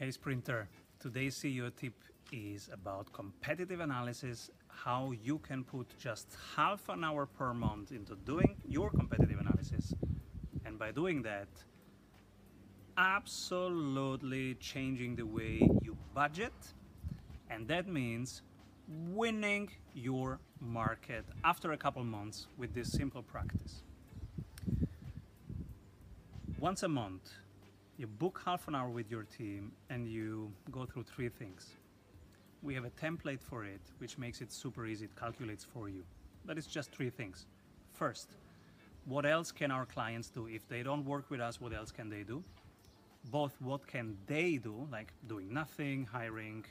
Hey Sprinter, today's CEO tip is about competitive analysis, how you can put just half an hour per month into doing your competitive analysis. And by doing that, absolutely changing the way you budget. And that means winning your market after a couple months with this simple practice. Once a month, you book half an hour with your team and you go through three things. We have a template for it, which makes it super easy. It calculates for you. But it's just three things. First, what else can our clients do? If they don't work with us, what else can they do? Both what can they do, like doing nothing, hiring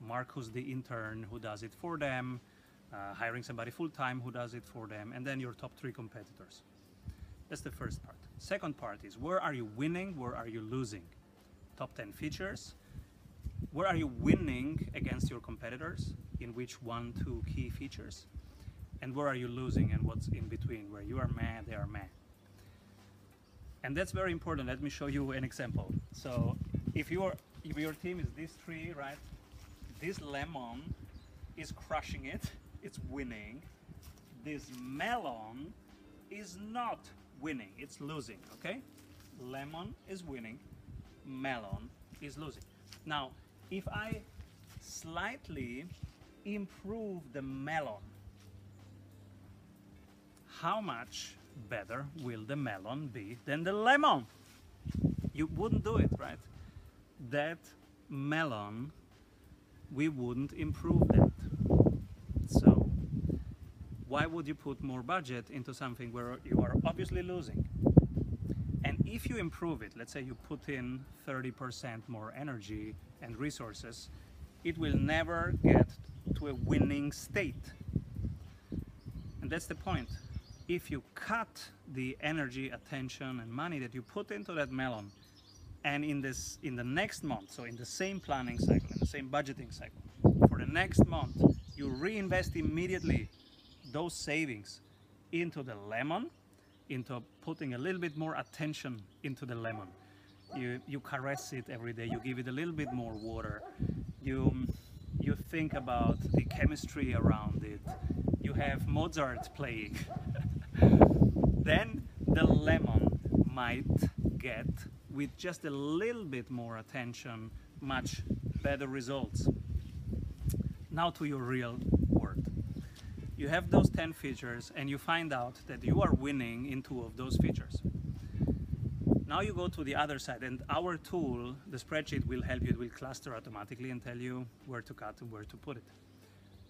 Marcus the intern who does it for them, uh, hiring somebody full time who does it for them, and then your top three competitors. That's the first part. Second part is where are you winning, where are you losing? Top 10 features. Where are you winning against your competitors? In which one, two key features? And where are you losing and what's in between? Where you are mad, they are mad. And that's very important. Let me show you an example. So if your if your team is this tree, right? This lemon is crushing it, it's winning. This melon is not winning, it's losing, okay? Lemon is winning, melon is losing. Now, if I slightly improve the melon, how much better will the melon be than the lemon? You wouldn't do it, right? That melon, we wouldn't improve that. Why would you put more budget into something where you are obviously losing? And if you improve it, let's say you put in 30% more energy and resources, it will never get to a winning state. And that's the point. If you cut the energy, attention, and money that you put into that melon, and in this in the next month, so in the same planning cycle, in the same budgeting cycle, for the next month, you reinvest immediately those savings into the lemon, into putting a little bit more attention into the lemon. You, you caress it every day, you give it a little bit more water, you, you think about the chemistry around it, you have Mozart playing. then the lemon might get, with just a little bit more attention, much better results. Now to your real you have those 10 features and you find out that you are winning in two of those features. Now you go to the other side and our tool, the spreadsheet will help you, it will cluster automatically and tell you where to cut and where to put it.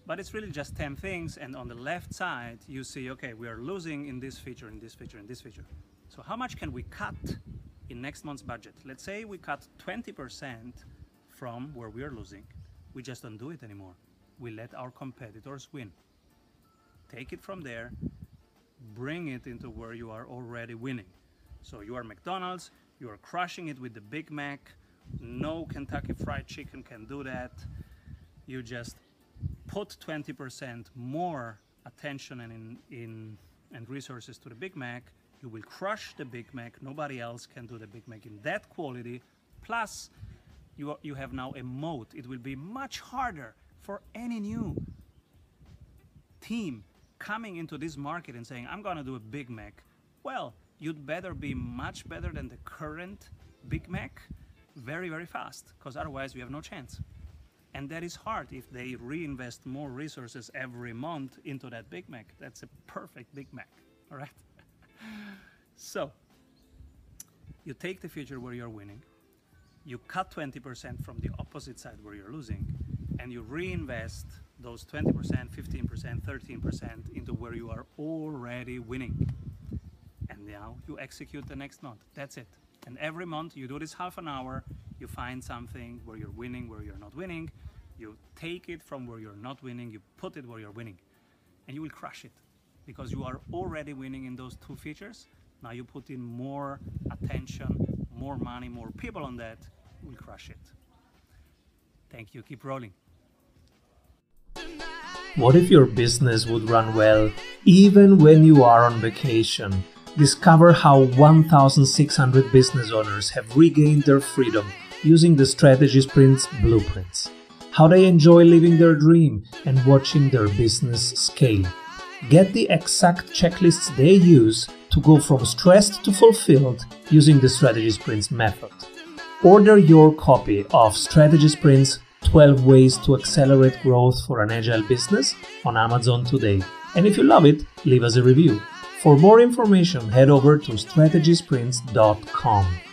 But it's really just 10 things and on the left side you see, okay, we are losing in this feature, in this feature, in this feature. So how much can we cut in next month's budget? Let's say we cut 20% from where we are losing. We just don't do it anymore. We let our competitors win take it from there, bring it into where you are already winning. So you are McDonald's, you are crushing it with the Big Mac. No Kentucky Fried Chicken can do that. You just put 20% more attention and in, in and resources to the Big Mac. You will crush the Big Mac. Nobody else can do the Big Mac in that quality. Plus, you, are, you have now a moat. It will be much harder for any new team coming into this market and saying, I'm to do a Big Mac, well, you'd better be much better than the current Big Mac very, very fast, because otherwise we have no chance. And that is hard if they reinvest more resources every month into that Big Mac. That's a perfect Big Mac, all right? so, you take the future where you're winning, you cut 20% from the opposite side where you're losing, and you reinvest those 20%, 15%, 13% into where you are already winning. And now you execute the next month. That's it. And every month you do this half an hour, you find something where you're winning, where you're not winning. You take it from where you're not winning, you put it where you're winning. And you will crush it because you are already winning in those two features. Now you put in more attention, more money, more people on that, you will crush it. Thank you. Keep rolling. What if your business would run well even when you are on vacation? Discover how 1,600 business owners have regained their freedom using the Strategy Sprints blueprints. How they enjoy living their dream and watching their business scale. Get the exact checklists they use to go from stressed to fulfilled using the Strategy Sprints method. Order your copy of Strategy Sprints 12 Ways to Accelerate Growth for an Agile Business on Amazon today. And if you love it, leave us a review. For more information, head over to strategysprints.com.